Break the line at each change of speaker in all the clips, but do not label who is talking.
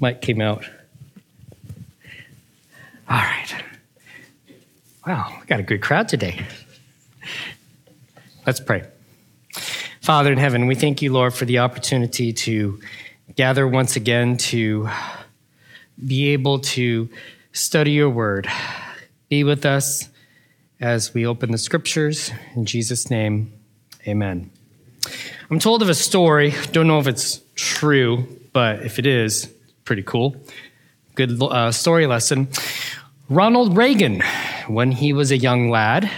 mic came out. All right. Wow, we got a good crowd today. Let's pray. Father in heaven, we thank you, Lord, for the opportunity to gather once again to be able to study your word. Be with us as we open the scriptures. In Jesus' name, amen. I'm told of a story. Don't know if it's true, but if it is, pretty cool. Good uh, story lesson. Ronald Reagan, when he was a young lad,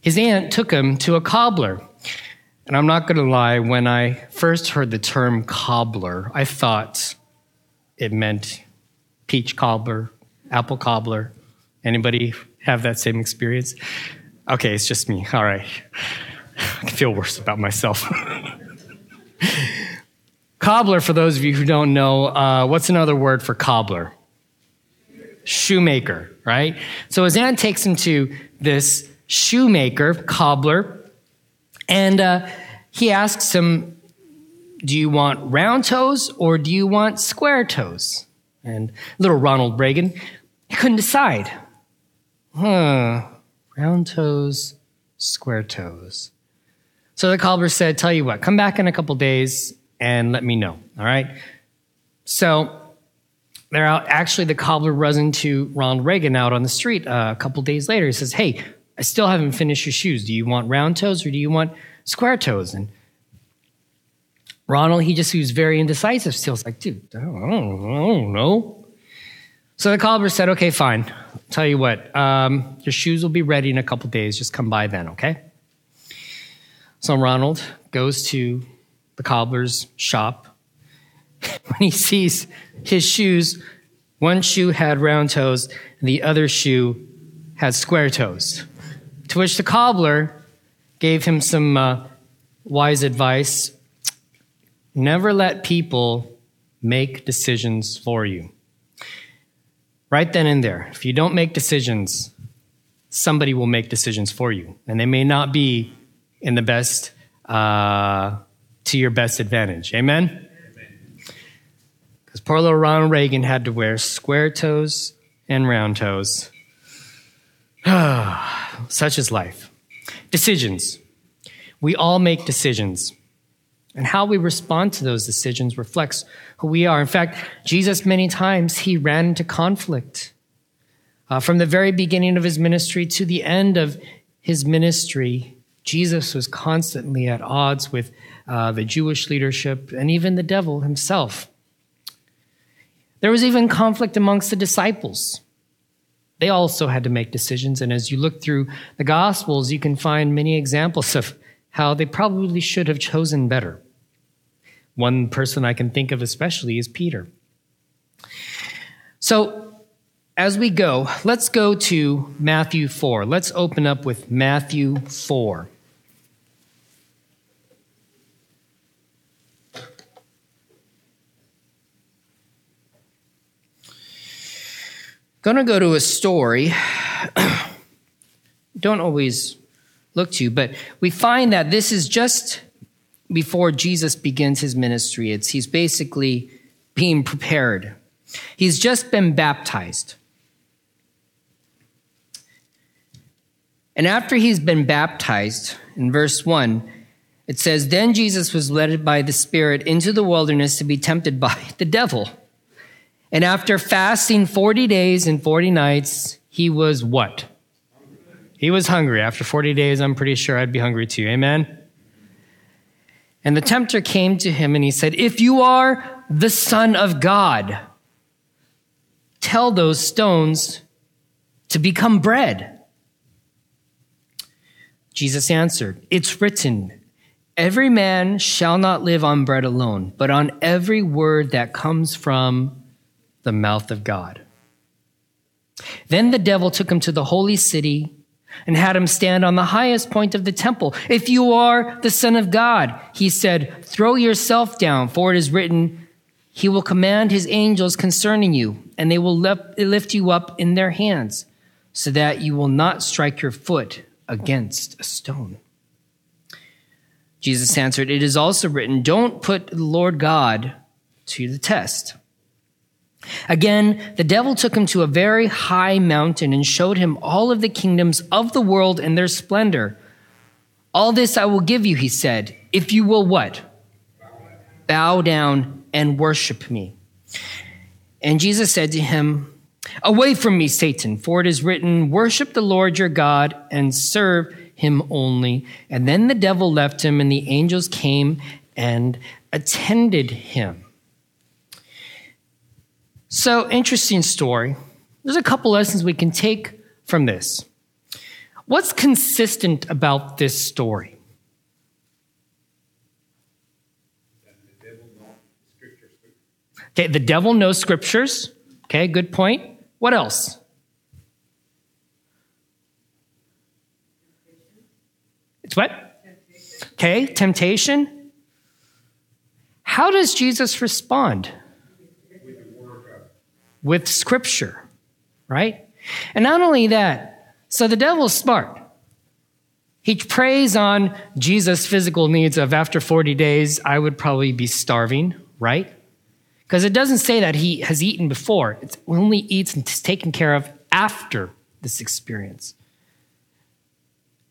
his aunt took him to a cobbler. And I'm not going to lie, when I first heard the term cobbler, I thought it meant peach cobbler, apple cobbler. Anybody have that same experience? Okay, it's just me. All right. I feel worse about myself. cobbler, for those of you who don't know, uh, what's another word for cobbler? Shoemaker, right? So his aunt takes him to this shoemaker, cobbler, and uh, he asks him, Do you want round toes or do you want square toes? And little Ronald Reagan, he couldn't decide. Huh, round toes, square toes. So the cobbler said, Tell you what, come back in a couple days and let me know. All right. So they're out. Actually, the cobbler runs into Ronald Reagan out on the street uh, a couple days later. He says, Hey, I still haven't finished your shoes. Do you want round toes or do you want square toes? And Ronald, he just he was very indecisive still. It's like, dude, I don't, I don't know. So the cobbler said, okay, fine. I'll tell you what, um, your shoes will be ready in a couple days. Just come by then, okay? So Ronald goes to the cobbler's shop. when he sees his shoes, one shoe had round toes and the other shoe had square toes. To which the cobbler gave him some uh, wise advice never let people make decisions for you. Right then and there, if you don't make decisions, somebody will make decisions for you. And they may not be in the best, uh, to your best advantage. Amen? Because poor little Ronald Reagan had to wear square toes and round toes. Such is life. Decisions. We all make decisions. And how we respond to those decisions reflects who we are. In fact, Jesus, many times, he ran into conflict. Uh, from the very beginning of his ministry to the end of his ministry, Jesus was constantly at odds with uh, the Jewish leadership and even the devil himself. There was even conflict amongst the disciples. They also had to make decisions. And as you look through the Gospels, you can find many examples of how they probably should have chosen better. One person I can think of especially is Peter. So, as we go, let's go to Matthew 4. Let's open up with Matthew 4. Going to go to a story. Don't always look to, but we find that this is just before Jesus begins his ministry. It's he's basically being prepared. He's just been baptized. And after he's been baptized, in verse 1, it says, Then Jesus was led by the Spirit into the wilderness to be tempted by the devil. And after fasting 40 days and 40 nights, he was what? He was hungry. After 40 days, I'm pretty sure I'd be hungry too. Amen? And the tempter came to him and he said, If you are the Son of God, tell those stones to become bread. Jesus answered, It's written, Every man shall not live on bread alone, but on every word that comes from the mouth of God. Then the devil took him to the holy city and had him stand on the highest point of the temple. If you are the Son of God, he said, throw yourself down, for it is written, He will command His angels concerning you, and they will lift you up in their hands, so that you will not strike your foot against a stone. Jesus answered, It is also written, Don't put the Lord God to the test. Again, the devil took him to a very high mountain and showed him all of the kingdoms of the world and their splendor. All this I will give you, he said, if you will what? Bow down and worship me. And Jesus said to him, Away from me, Satan, for it is written, Worship the Lord your God and serve him only. And then the devil left him, and the angels came and attended him. So, interesting story. There's a couple lessons we can take from this. What's consistent about this story? Okay, the devil knows scriptures. Okay, good point. What else? It's what? Okay, temptation. How does Jesus respond? With scripture, right? And not only that, so the devil's smart. He preys on Jesus' physical needs of after 40 days, I would probably be starving, right? Because it doesn't say that he has eaten before. It only eats and is taken care of after this experience.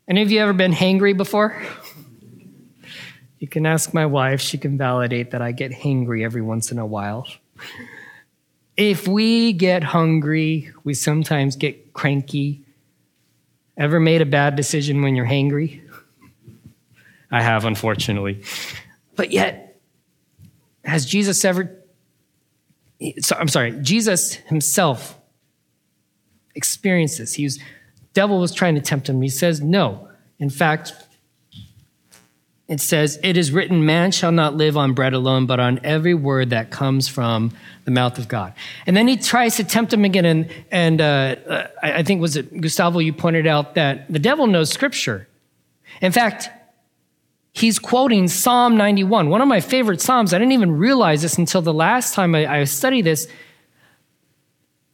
Any of you ever been hangry before? You can ask my wife. She can validate that I get hangry every once in a while. If we get hungry, we sometimes get cranky. Ever made a bad decision when you're hangry? I have, unfortunately. But yet, has Jesus ever, so, I'm sorry, Jesus himself experienced this. He was, devil was trying to tempt him. He says, no. In fact, it says, It is written, man shall not live on bread alone, but on every word that comes from the mouth of God. And then he tries to tempt him again. And, and uh, I think, was it Gustavo, you pointed out that the devil knows scripture. In fact, he's quoting Psalm 91, one of my favorite Psalms. I didn't even realize this until the last time I, I studied this.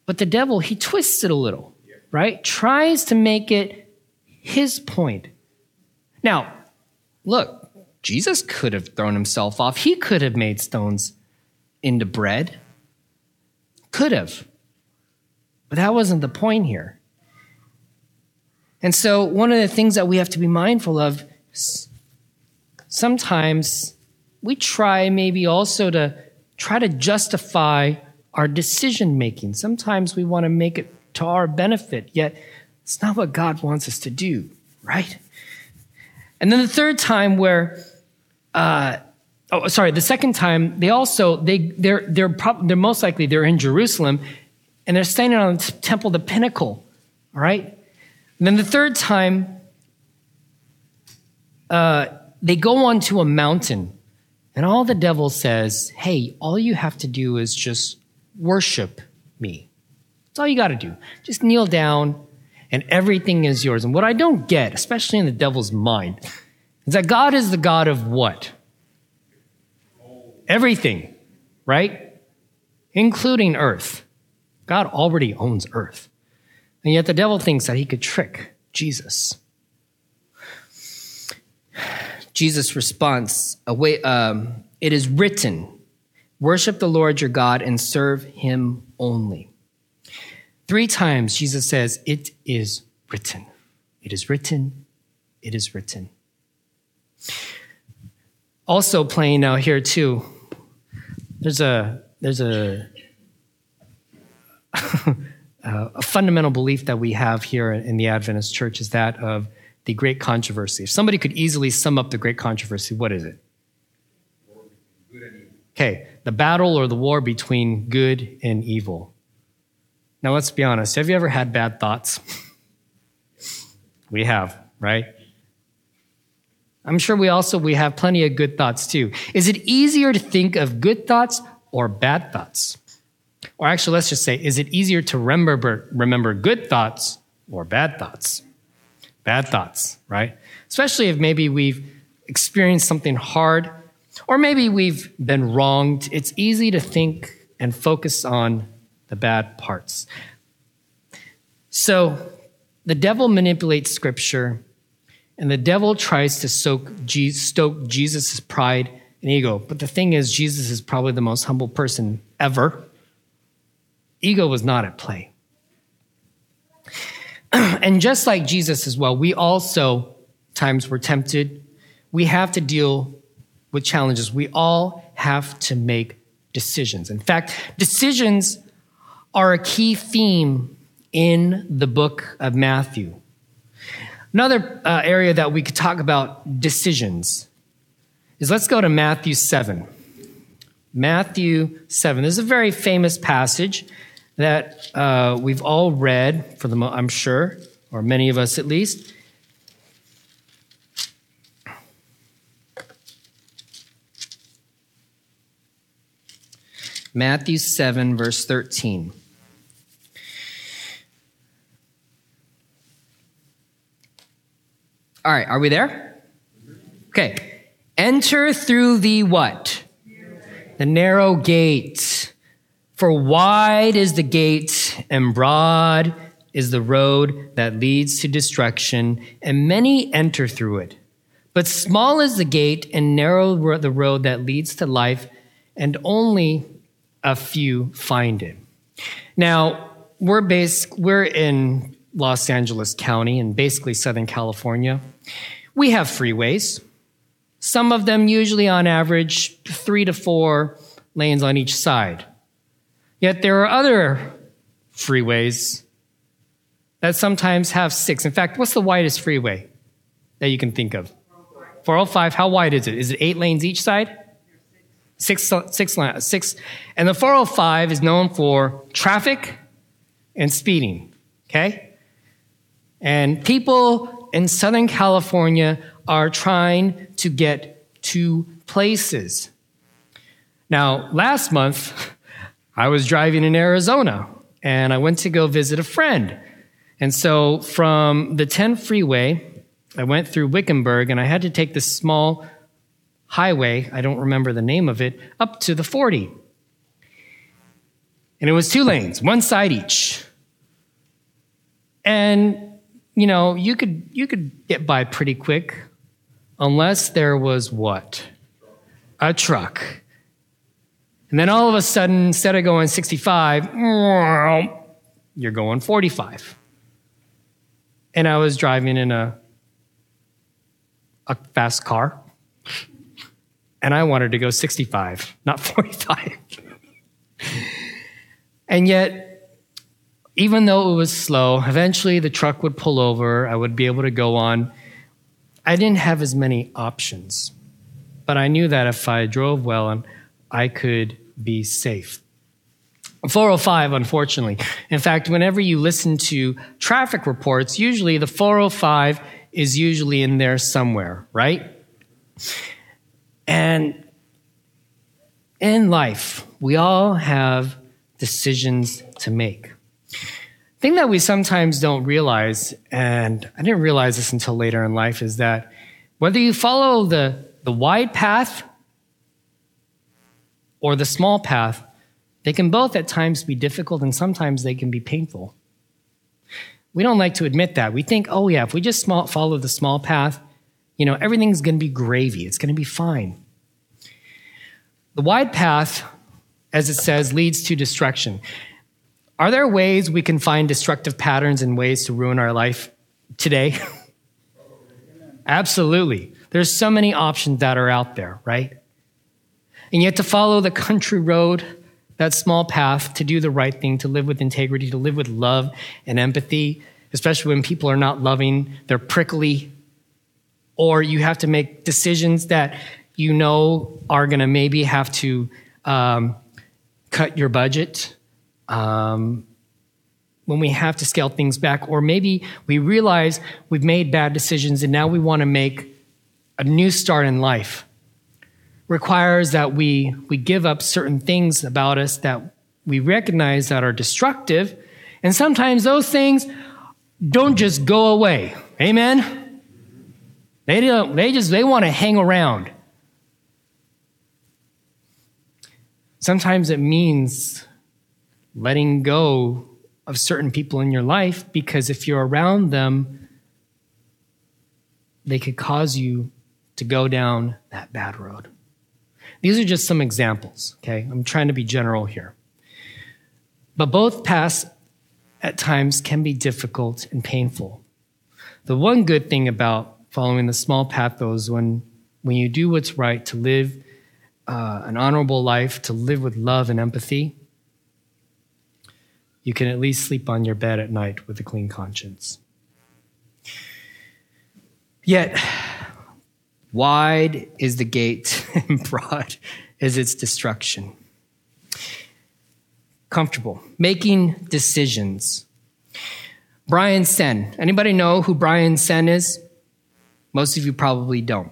But the devil, he twists it a little, right? Tries to make it his point. Now, look, Jesus could have thrown himself off. He could have made stones into bread. Could have. But that wasn't the point here. And so, one of the things that we have to be mindful of sometimes we try maybe also to try to justify our decision making. Sometimes we want to make it to our benefit, yet it's not what God wants us to do, right? And then the third time where uh, oh, sorry, the second time, they also, they, they're, they're, they're most likely, they're in Jerusalem, and they're standing on the temple, the pinnacle, all right? And then the third time, uh, they go onto a mountain, and all the devil says, hey, all you have to do is just worship me. That's all you got to do. Just kneel down, and everything is yours. And what I don't get, especially in the devil's mind, is that God is the God of what? Everything, right? Including earth. God already owns earth. And yet the devil thinks that he could trick Jesus. Jesus' response, away, um, it is written, worship the Lord your God and serve him only. Three times Jesus says, it is written. It is written. It is written. Also playing out here too. There's a there's a a fundamental belief that we have here in the Adventist Church is that of the great controversy. If somebody could easily sum up the great controversy, what is it? Okay, the battle or the war between good and evil. Now, let's be honest. Have you ever had bad thoughts? we have, right? I'm sure we also we have plenty of good thoughts too. Is it easier to think of good thoughts or bad thoughts? Or actually, let's just say, is it easier to remember remember good thoughts or bad thoughts? Bad thoughts, right? Especially if maybe we've experienced something hard, or maybe we've been wronged. It's easy to think and focus on the bad parts. So, the devil manipulates scripture and the devil tries to soak, stoke Jesus' pride and ego. But the thing is, Jesus is probably the most humble person ever. Ego was not at play. and just like Jesus as well, we also times were tempted. We have to deal with challenges. We all have to make decisions. In fact, decisions are a key theme in the book of Matthew. Another uh, area that we could talk about decisions is let's go to Matthew 7. Matthew 7. This is a very famous passage that uh, we've all read, for the mo- I'm sure, or many of us at least. Matthew 7, verse 13. All right, are we there? Okay. Enter through the what? The narrow gate. For wide is the gate and broad is the road that leads to destruction, and many enter through it. But small is the gate and narrow the road that leads to life, and only a few find it. Now, we're based, we're in Los Angeles County and basically Southern California. We have freeways. Some of them, usually on average, three to four lanes on each side. Yet there are other freeways that sometimes have six. In fact, what's the widest freeway that you can think of? 405. How wide is it? Is it eight lanes each side? Six, six, six. And the 405 is known for traffic and speeding. Okay? And people in Southern California are trying to get to places. Now, last month, I was driving in Arizona and I went to go visit a friend. And so from the 10 freeway, I went through Wickenburg and I had to take this small highway, I don't remember the name of it, up to the 40. And it was two lanes, one side each. And you know, you could you could get by pretty quick unless there was what? A truck. And then all of a sudden, instead of going 65, you're going 45. And I was driving in a, a fast car, and I wanted to go 65, not 45. and yet, even though it was slow, eventually the truck would pull over. I would be able to go on. I didn't have as many options, but I knew that if I drove well, I could be safe. 405, unfortunately. In fact, whenever you listen to traffic reports, usually the 405 is usually in there somewhere, right? And in life, we all have decisions to make thing that we sometimes don't realize, and I didn't realize this until later in life, is that whether you follow the, the wide path or the small path, they can both at times be difficult and sometimes they can be painful. We don't like to admit that. We think, oh, yeah, if we just small, follow the small path, you know, everything's going to be gravy. It's going to be fine. The wide path, as it says, leads to destruction. Are there ways we can find destructive patterns and ways to ruin our life today? Absolutely. There's so many options that are out there, right? And yet to follow the country road, that small path, to do the right thing, to live with integrity, to live with love and empathy, especially when people are not loving, they're prickly, or you have to make decisions that you know are going to maybe have to um, cut your budget um, when we have to scale things back, or maybe we realize we've made bad decisions and now we want to make a new start in life requires that we, we give up certain things about us that we recognize that are destructive. And sometimes those things don't just go away. Amen? They don't, they just, they want to hang around. Sometimes it means letting go of certain people in your life because if you're around them, they could cause you to go down that bad road. These are just some examples, okay? I'm trying to be general here. But both paths at times can be difficult and painful. The one good thing about following the small path, though, when, when you do what's right to live uh, an honorable life, to live with love and empathy, you can at least sleep on your bed at night with a clean conscience. Yet, wide is the gate and broad is its destruction. Comfortable, making decisions. Brian Sen. Anybody know who Brian Sen is? Most of you probably don't.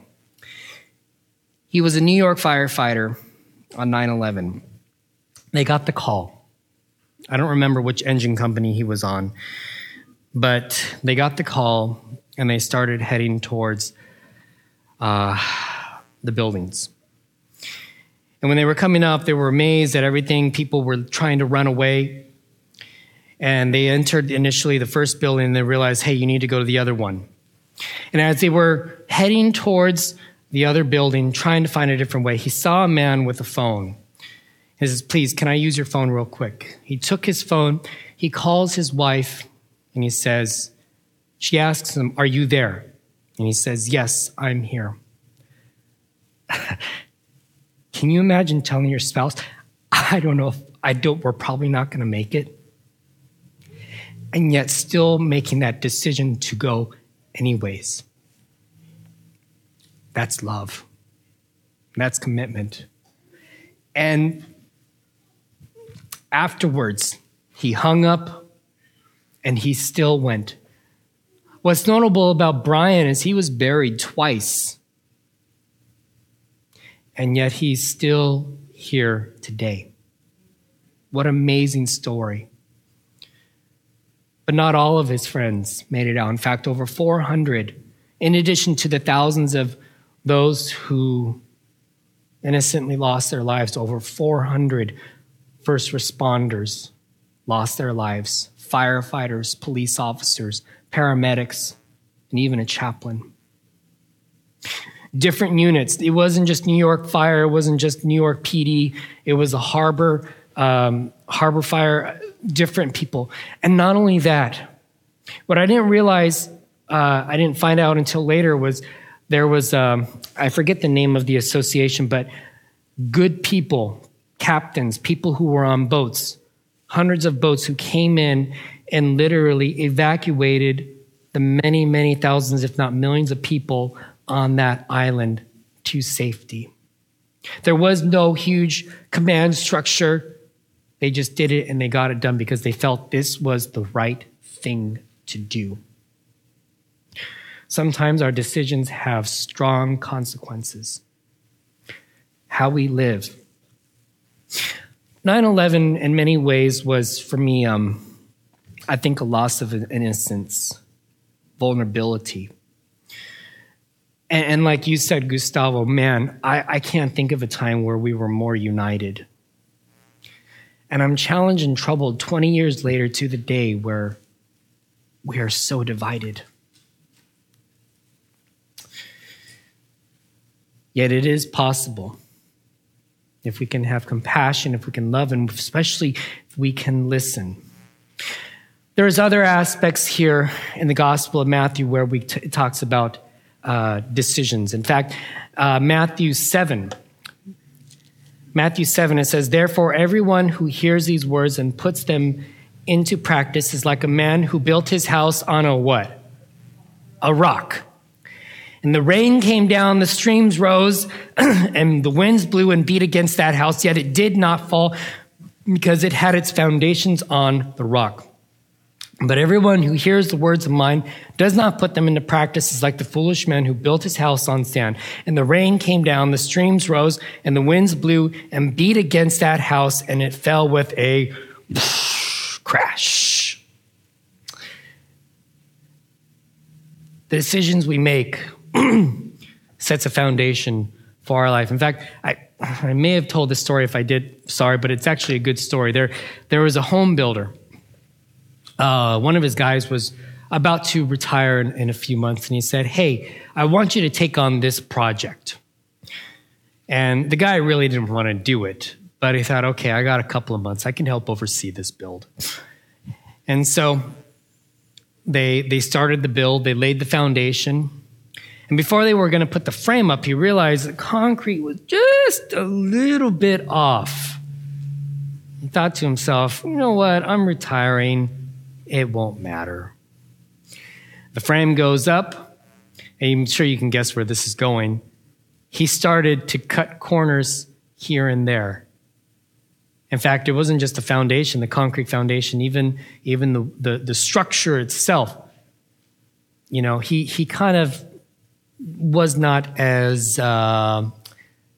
He was a New York firefighter on 9 11. They got the call. I don't remember which engine company he was on, but they got the call and they started heading towards uh, the buildings. And when they were coming up, they were amazed at everything. People were trying to run away. And they entered initially the first building and they realized, hey, you need to go to the other one. And as they were heading towards the other building, trying to find a different way, he saw a man with a phone. He says, Please, can I use your phone real quick? He took his phone, he calls his wife, and he says, She asks him, Are you there? And he says, Yes, I'm here. can you imagine telling your spouse, I don't know if I don't, we're probably not going to make it? And yet still making that decision to go anyways. That's love. That's commitment. And afterwards, he hung up and he still went. What's notable about Brian is he was buried twice. And yet he's still here today. What amazing story. But not all of his friends made it out. In fact, over 400, in addition to the thousands of those who innocently lost their lives, over 400 first responders lost their lives firefighters, police officers, paramedics, and even a chaplain. Different units. It wasn't just New York Fire, it wasn't just New York PD, it was a harbor, um, harbor fire, different people. And not only that, what I didn't realize, uh, I didn't find out until later was there was, um, I forget the name of the association, but good people, captains, people who were on boats, hundreds of boats who came in and literally evacuated the many, many thousands, if not millions of people on that island to safety. There was no huge command structure. They just did it and they got it done because they felt this was the right thing to do. Sometimes our decisions have strong consequences. How we live. 9 11, in many ways, was for me, um, I think, a loss of innocence, vulnerability. And, and like you said, Gustavo, man, I, I can't think of a time where we were more united. And I'm challenged and troubled 20 years later to the day where we are so divided. Yet it is possible if we can have compassion, if we can love, and especially if we can listen. There's other aspects here in the Gospel of Matthew where we t- it talks about uh, decisions. In fact, uh, Matthew 7, Matthew 7, it says, Therefore, everyone who hears these words and puts them into practice is like a man who built his house on a what? A rock. And the rain came down, the streams rose, and the winds blew and beat against that house, yet it did not fall because it had its foundations on the rock. But everyone who hears the words of mine does not put them into practice is like the foolish man who built his house on sand. And the rain came down, the streams rose, and the winds blew and beat against that house, and it fell with a crash. The decisions we make sets a foundation for our life. In fact, I, I may have told this story if I did, sorry, but it's actually a good story. There, there was a home builder uh, one of his guys was about to retire in, in, a few months, and he said, Hey, I want you to take on this project. And the guy really didn't want to do it, but he thought, Okay, I got a couple of months. I can help oversee this build. And so they, they started the build, they laid the foundation. And before they were going to put the frame up, he realized the concrete was just a little bit off. He thought to himself, you know what? I'm retiring it won't matter. The frame goes up, and I'm sure you can guess where this is going. He started to cut corners here and there. In fact, it wasn't just the foundation, the concrete foundation, even, even the, the, the structure itself. You know, he, he kind of was not as, uh,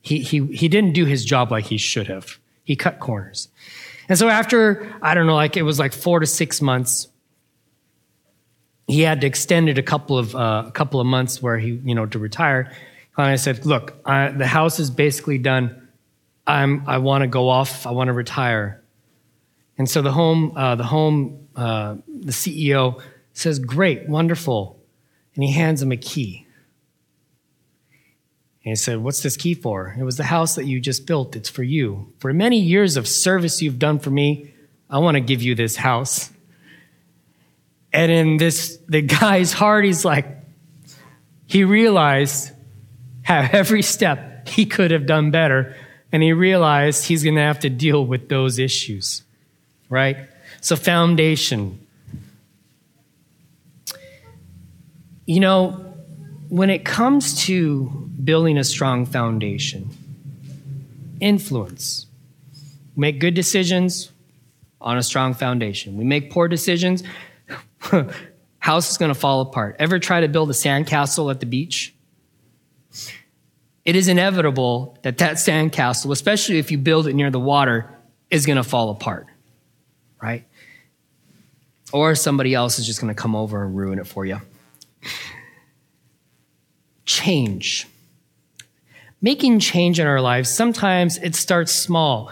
he, he, he didn't do his job like he should have. He cut corners. And so after, I don't know, like it was like four to six months, he had to extend it a couple of, uh, a couple of months where he, you know, to retire. And I said, look, I, the house is basically done. I'm, I want to go off. I want to retire. And so the home, uh, the home, uh, the CEO says, great, wonderful. And he hands him a key. And he said, What's this key for? It was the house that you just built. It's for you. For many years of service you've done for me, I want to give you this house. And in this, the guy's heart, he's like, he realized how every step he could have done better. And he realized he's going to have to deal with those issues, right? So, foundation. You know, when it comes to building a strong foundation, influence, make good decisions on a strong foundation. We make poor decisions, house is going to fall apart. Ever try to build a sandcastle at the beach? It is inevitable that that sandcastle, especially if you build it near the water, is going to fall apart, right? Or somebody else is just going to come over and ruin it for you change. Making change in our lives, sometimes it starts small.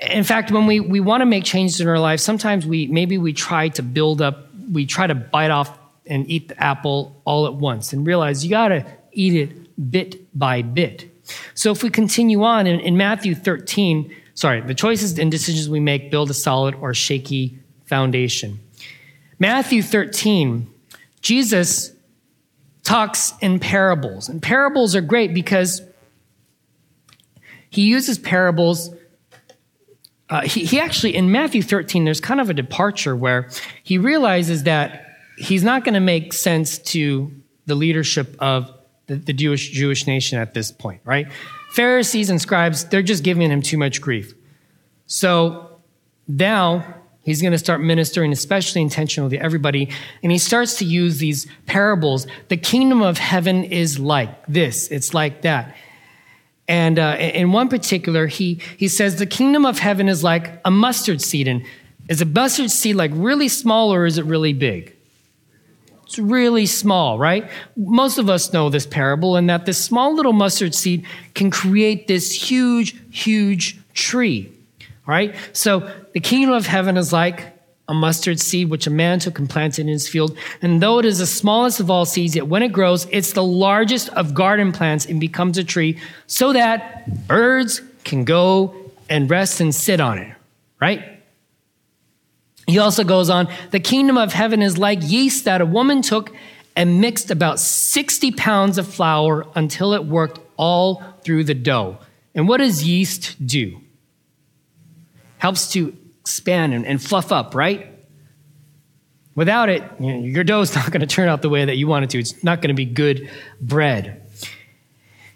In fact, when we, we want to make changes in our lives, sometimes we maybe we try to build up, we try to bite off and eat the apple all at once and realize you got to eat it bit by bit. So if we continue on in, in Matthew 13, sorry, the choices and decisions we make build a solid or shaky foundation. Matthew 13, Jesus talks in parables. And parables are great because he uses parables. Uh, he, he actually, in Matthew 13, there's kind of a departure where he realizes that he's not going to make sense to the leadership of the, the Jewish, Jewish nation at this point, right? Pharisees and scribes, they're just giving him too much grief. So now He's going to start ministering, especially intentionally to everybody. And he starts to use these parables. The kingdom of heaven is like this, it's like that. And uh, in one particular, he, he says the kingdom of heaven is like a mustard seed. And is a mustard seed like really small or is it really big? It's really small, right? Most of us know this parable and that this small little mustard seed can create this huge, huge tree. All right? So the kingdom of heaven is like a mustard seed which a man took and planted in his field. And though it is the smallest of all seeds, yet when it grows, it's the largest of garden plants and becomes a tree so that birds can go and rest and sit on it. Right? He also goes on, the kingdom of heaven is like yeast that a woman took and mixed about 60 pounds of flour until it worked all through the dough. And what does yeast do? Helps to expand and, and fluff up, right? Without it, you know, your dough is not going to turn out the way that you want it to. It's not going to be good bread.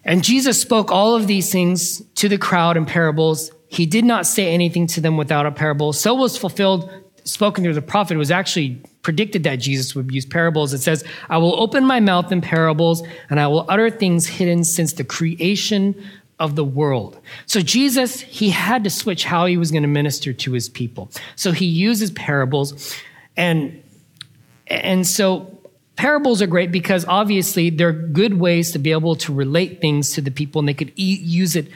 And Jesus spoke all of these things to the crowd in parables. He did not say anything to them without a parable. So was fulfilled spoken through the prophet. It was actually predicted that Jesus would use parables. It says, I will open my mouth in parables and I will utter things hidden since the creation of the world. So Jesus, he had to switch how he was going to minister to his people. So he uses parables and and so parables are great because obviously they're good ways to be able to relate things to the people and they could e- use it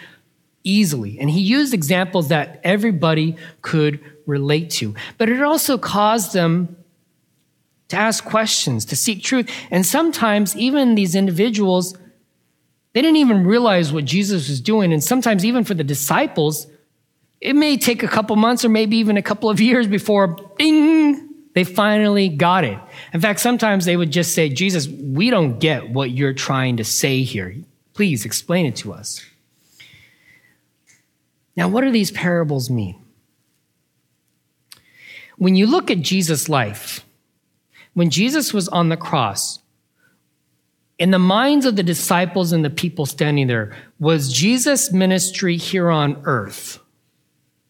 easily. And he used examples that everybody could relate to. But it also caused them to ask questions, to seek truth. And sometimes even these individuals, they didn't even realize what Jesus was doing. And sometimes even for the disciples, it may take a couple months or maybe even a couple of years before, ding, they finally got it. In fact, sometimes they would just say, Jesus, we don't get what you're trying to say here. Please explain it to us. Now, what do these parables mean? When you look at Jesus' life, when Jesus was on the cross, in the minds of the disciples and the people standing there, was Jesus' ministry here on earth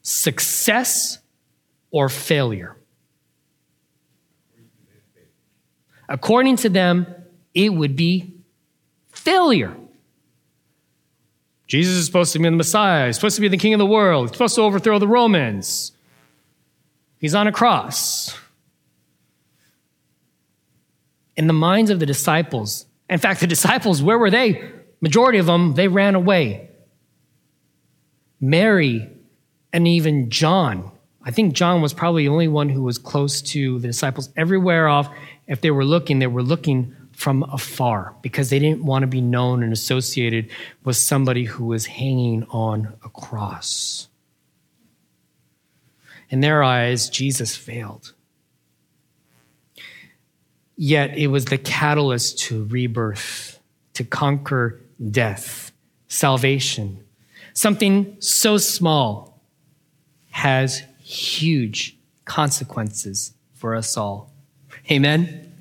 success or failure? According to them, it would be failure. Jesus is supposed to be the Messiah. He's supposed to be the king of the world. He's supposed to overthrow the Romans. He's on a cross. In the minds of the disciples, in fact, the disciples, where were they? Majority of them, they ran away. Mary and even John, I think John was probably the only one who was close to the disciples. Everywhere off, if they were looking, they were looking from afar because they didn't want to be known and associated with somebody who was hanging on a cross. In their eyes, Jesus failed. Yet it was the catalyst to rebirth, to conquer death, salvation. Something so small has huge consequences for us all. Amen?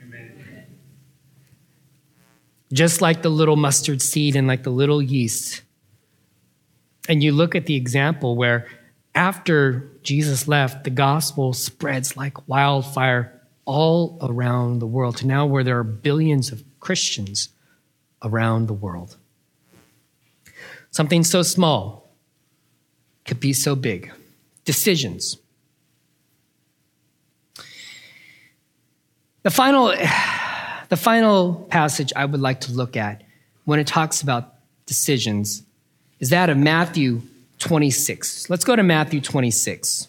just like the little mustard seed and like the little yeast. And you look at the example where after Jesus left, the gospel spreads like wildfire all around the world to now where there are billions of Christians around the world. Something so small could be so big. Decisions. The final the final passage I would like to look at when it talks about decisions is that of Matthew 26. Let's go to Matthew 26.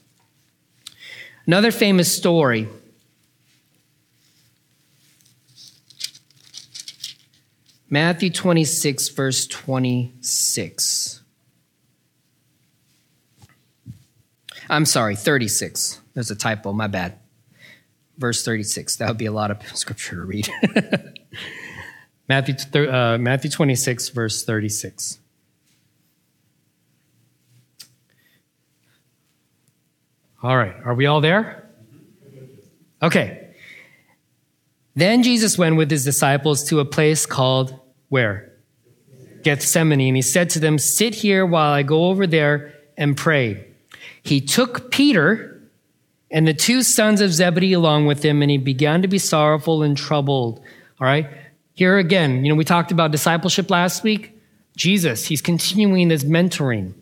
Another famous story. Matthew 26, verse 26. I'm sorry, 36. There's a typo, my bad verse 36. That would be a lot of scripture to read. Matthew, uh, Matthew 26, verse 36. All right, are we all there? Okay. Then Jesus went with his disciples to a place called where? Gethsemane. And he said to them, Sit here while I go over there and pray. He took Peter and the two sons of Zebedee along with him, and he began to be sorrowful and troubled. All right? Here again, you know, we talked about discipleship last week. Jesus, he's continuing this mentoring.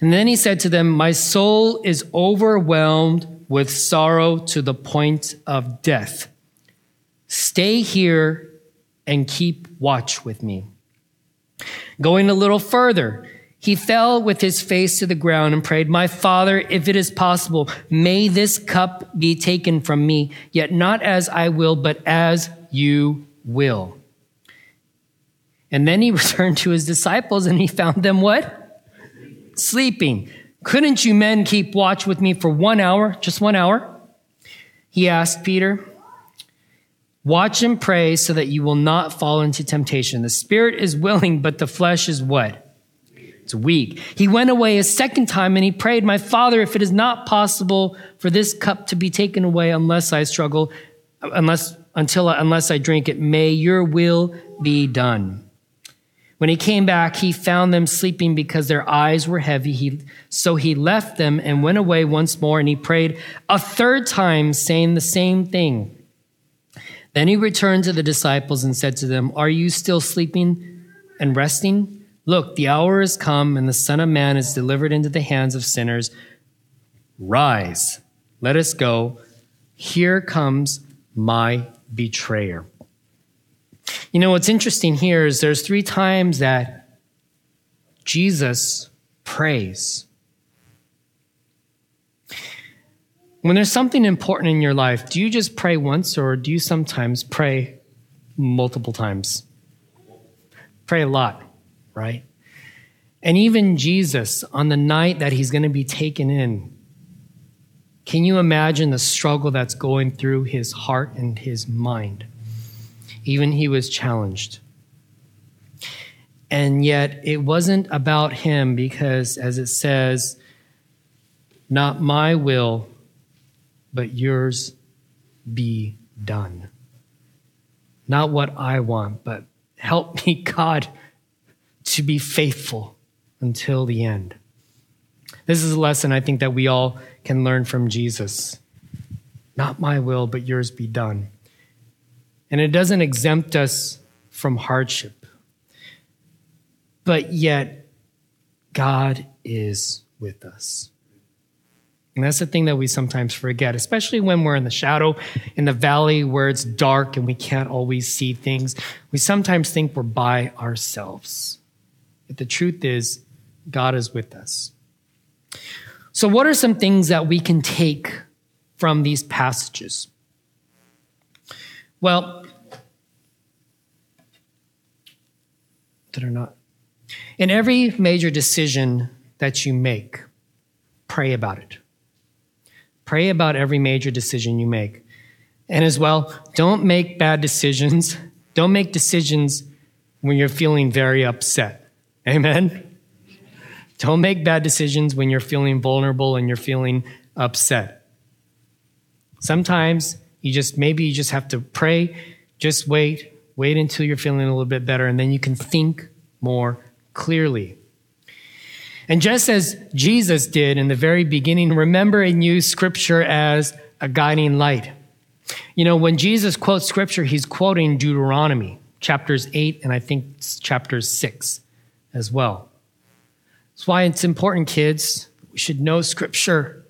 And then he said to them, My soul is overwhelmed with sorrow to the point of death. Stay here and keep watch with me. Going a little further, he fell with his face to the ground and prayed, My father, if it is possible, may this cup be taken from me, yet not as I will, but as you will. And then he returned to his disciples and he found them what? Sleeping. Couldn't you men keep watch with me for one hour, just one hour? He asked Peter. Watch and pray so that you will not fall into temptation. The spirit is willing, but the flesh is what? It's weak. He went away a second time and he prayed, My father, if it is not possible for this cup to be taken away unless I struggle, unless, until, unless I drink it, may your will be done. When he came back, he found them sleeping because their eyes were heavy. He, so he left them and went away once more, and he prayed a third time, saying the same thing. Then he returned to the disciples and said to them, Are you still sleeping and resting? Look, the hour has come, and the Son of Man is delivered into the hands of sinners. Rise, let us go. Here comes my betrayer. You know, what's interesting here is there's three times that Jesus prays. When there's something important in your life, do you just pray once or do you sometimes pray multiple times? Pray a lot, right? And even Jesus, on the night that he's going to be taken in, can you imagine the struggle that's going through his heart and his mind? Even he was challenged. And yet, it wasn't about him because, as it says, not my will, but yours be done. Not what I want, but help me, God, to be faithful until the end. This is a lesson I think that we all can learn from Jesus. Not my will, but yours be done. And it doesn't exempt us from hardship. But yet, God is with us. And that's the thing that we sometimes forget, especially when we're in the shadow, in the valley where it's dark and we can't always see things. We sometimes think we're by ourselves. But the truth is, God is with us. So, what are some things that we can take from these passages? Well, did or not? In every major decision that you make, pray about it. Pray about every major decision you make. And as well, don't make bad decisions. Don't make decisions when you're feeling very upset. Amen? Don't make bad decisions when you're feeling vulnerable and you're feeling upset. Sometimes you just, maybe you just have to pray, just wait, wait until you're feeling a little bit better, and then you can think more clearly. And just as Jesus did in the very beginning, remember and use scripture as a guiding light. You know, when Jesus quotes scripture, he's quoting Deuteronomy, chapters 8 and I think chapters 6 as well. That's why it's important, kids. We should know scripture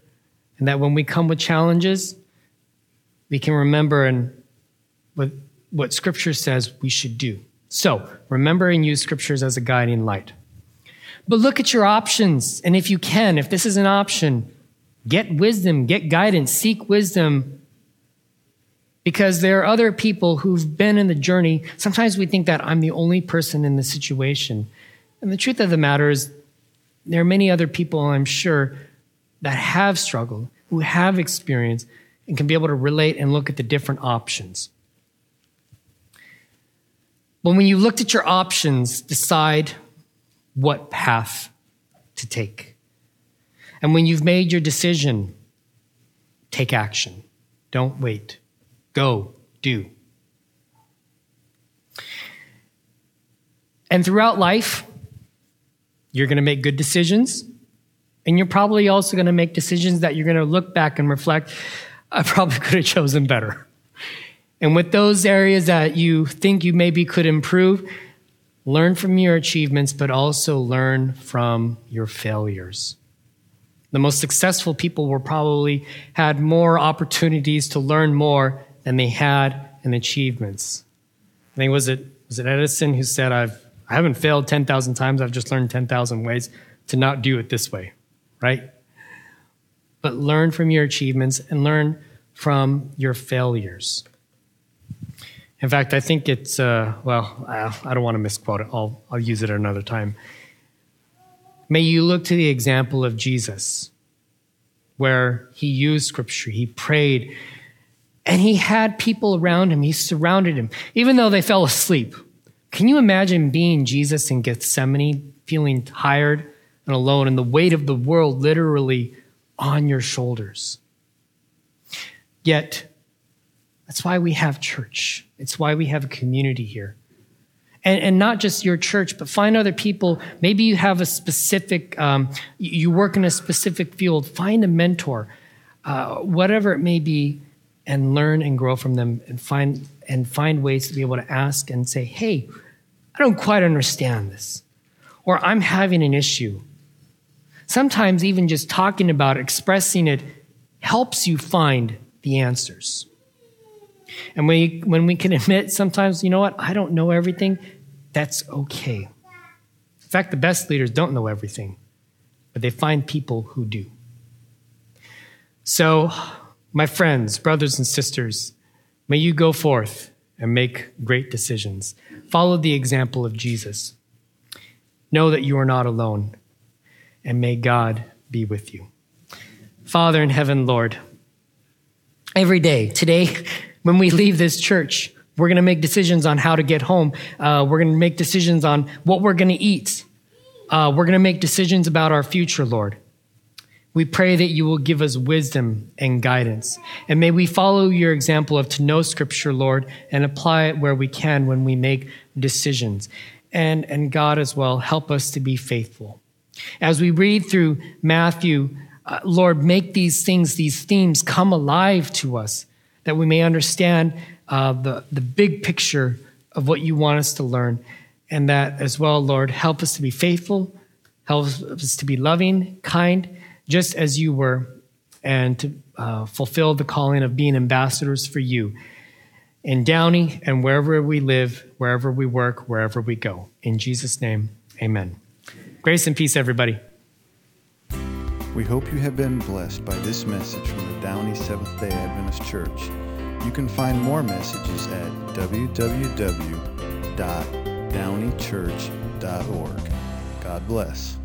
and that when we come with challenges, we can remember and what, what Scripture says we should do. So, remember and use Scriptures as a guiding light. But look at your options. And if you can, if this is an option, get wisdom, get guidance, seek wisdom. Because there are other people who've been in the journey. Sometimes we think that I'm the only person in the situation. And the truth of the matter is, there are many other people, I'm sure, that have struggled, who have experienced, and can be able to relate and look at the different options. But when you looked at your options, decide what path to take. And when you've made your decision, take action. Don't wait. Go, do. And throughout life, you're going to make good decisions. And you're probably also going to make decisions that you're going to look back and reflect I probably could have chosen better. And with those areas that you think you maybe could improve, learn from your achievements, but also learn from your failures. The most successful people were probably had more opportunities to learn more than they had in achievements. I think was it was it Edison who said I've I haven't failed 10,000 times, I've just learned 10,000 ways to not do it this way, right? but learn from your achievements and learn from your failures. In fact, I think it's, uh, well, I don't want to misquote it. I'll, I'll use it another time. May you look to the example of Jesus, where he used scripture, he prayed, and he had people around him. He surrounded him, even though they fell asleep. Can you imagine being Jesus in Gethsemane, feeling tired and alone, and the weight of the world literally on your shoulders. Yet, that's why we have church. It's why we have a community here. And, and not just your church, but find other people. Maybe you have a specific, um, you work in a specific field. Find a mentor, uh, whatever it may be, and learn and grow from them and find, and find ways to be able to ask and say, hey, I don't quite understand this. Or I'm having an issue. Sometimes even just talking about it, expressing it, helps you find the answers. And when, we can admit sometimes, you know what, I don't know everything, that's okay. In fact, the best leaders don't know everything, but they find people who do. So, my friends, brothers, and sisters, may you go forth and make great decisions. Follow the example of Jesus. Know that you are not alone, and may God be with you. Father in heaven, Lord, every day, today, when we leave this church, we're going to make decisions on how to get home. Uh, we're going to make decisions on what we're going to eat. Uh, we're going to make decisions about our future, Lord. We pray that you will give us wisdom and guidance. And may we follow your example of to know scripture, Lord, and apply it where we can when we make decisions. And, and God as well, help us to be faithful. As we read through Matthew, uh, Lord, make these things, these themes come alive to us that we may understand uh, the, the big picture of what you want us to learn. And that as well, Lord, help us to be faithful, help us to be loving, kind, just as you were, and to uh, fulfill the calling of being ambassadors for you in Downey and wherever we live, wherever we work, wherever we go. In Jesus' name, amen. Grace and peace, everybody.
We hope you have been blessed by this message from the Downey Seventh day Adventist Church. You can find more messages at www.downeychurch.org. God bless.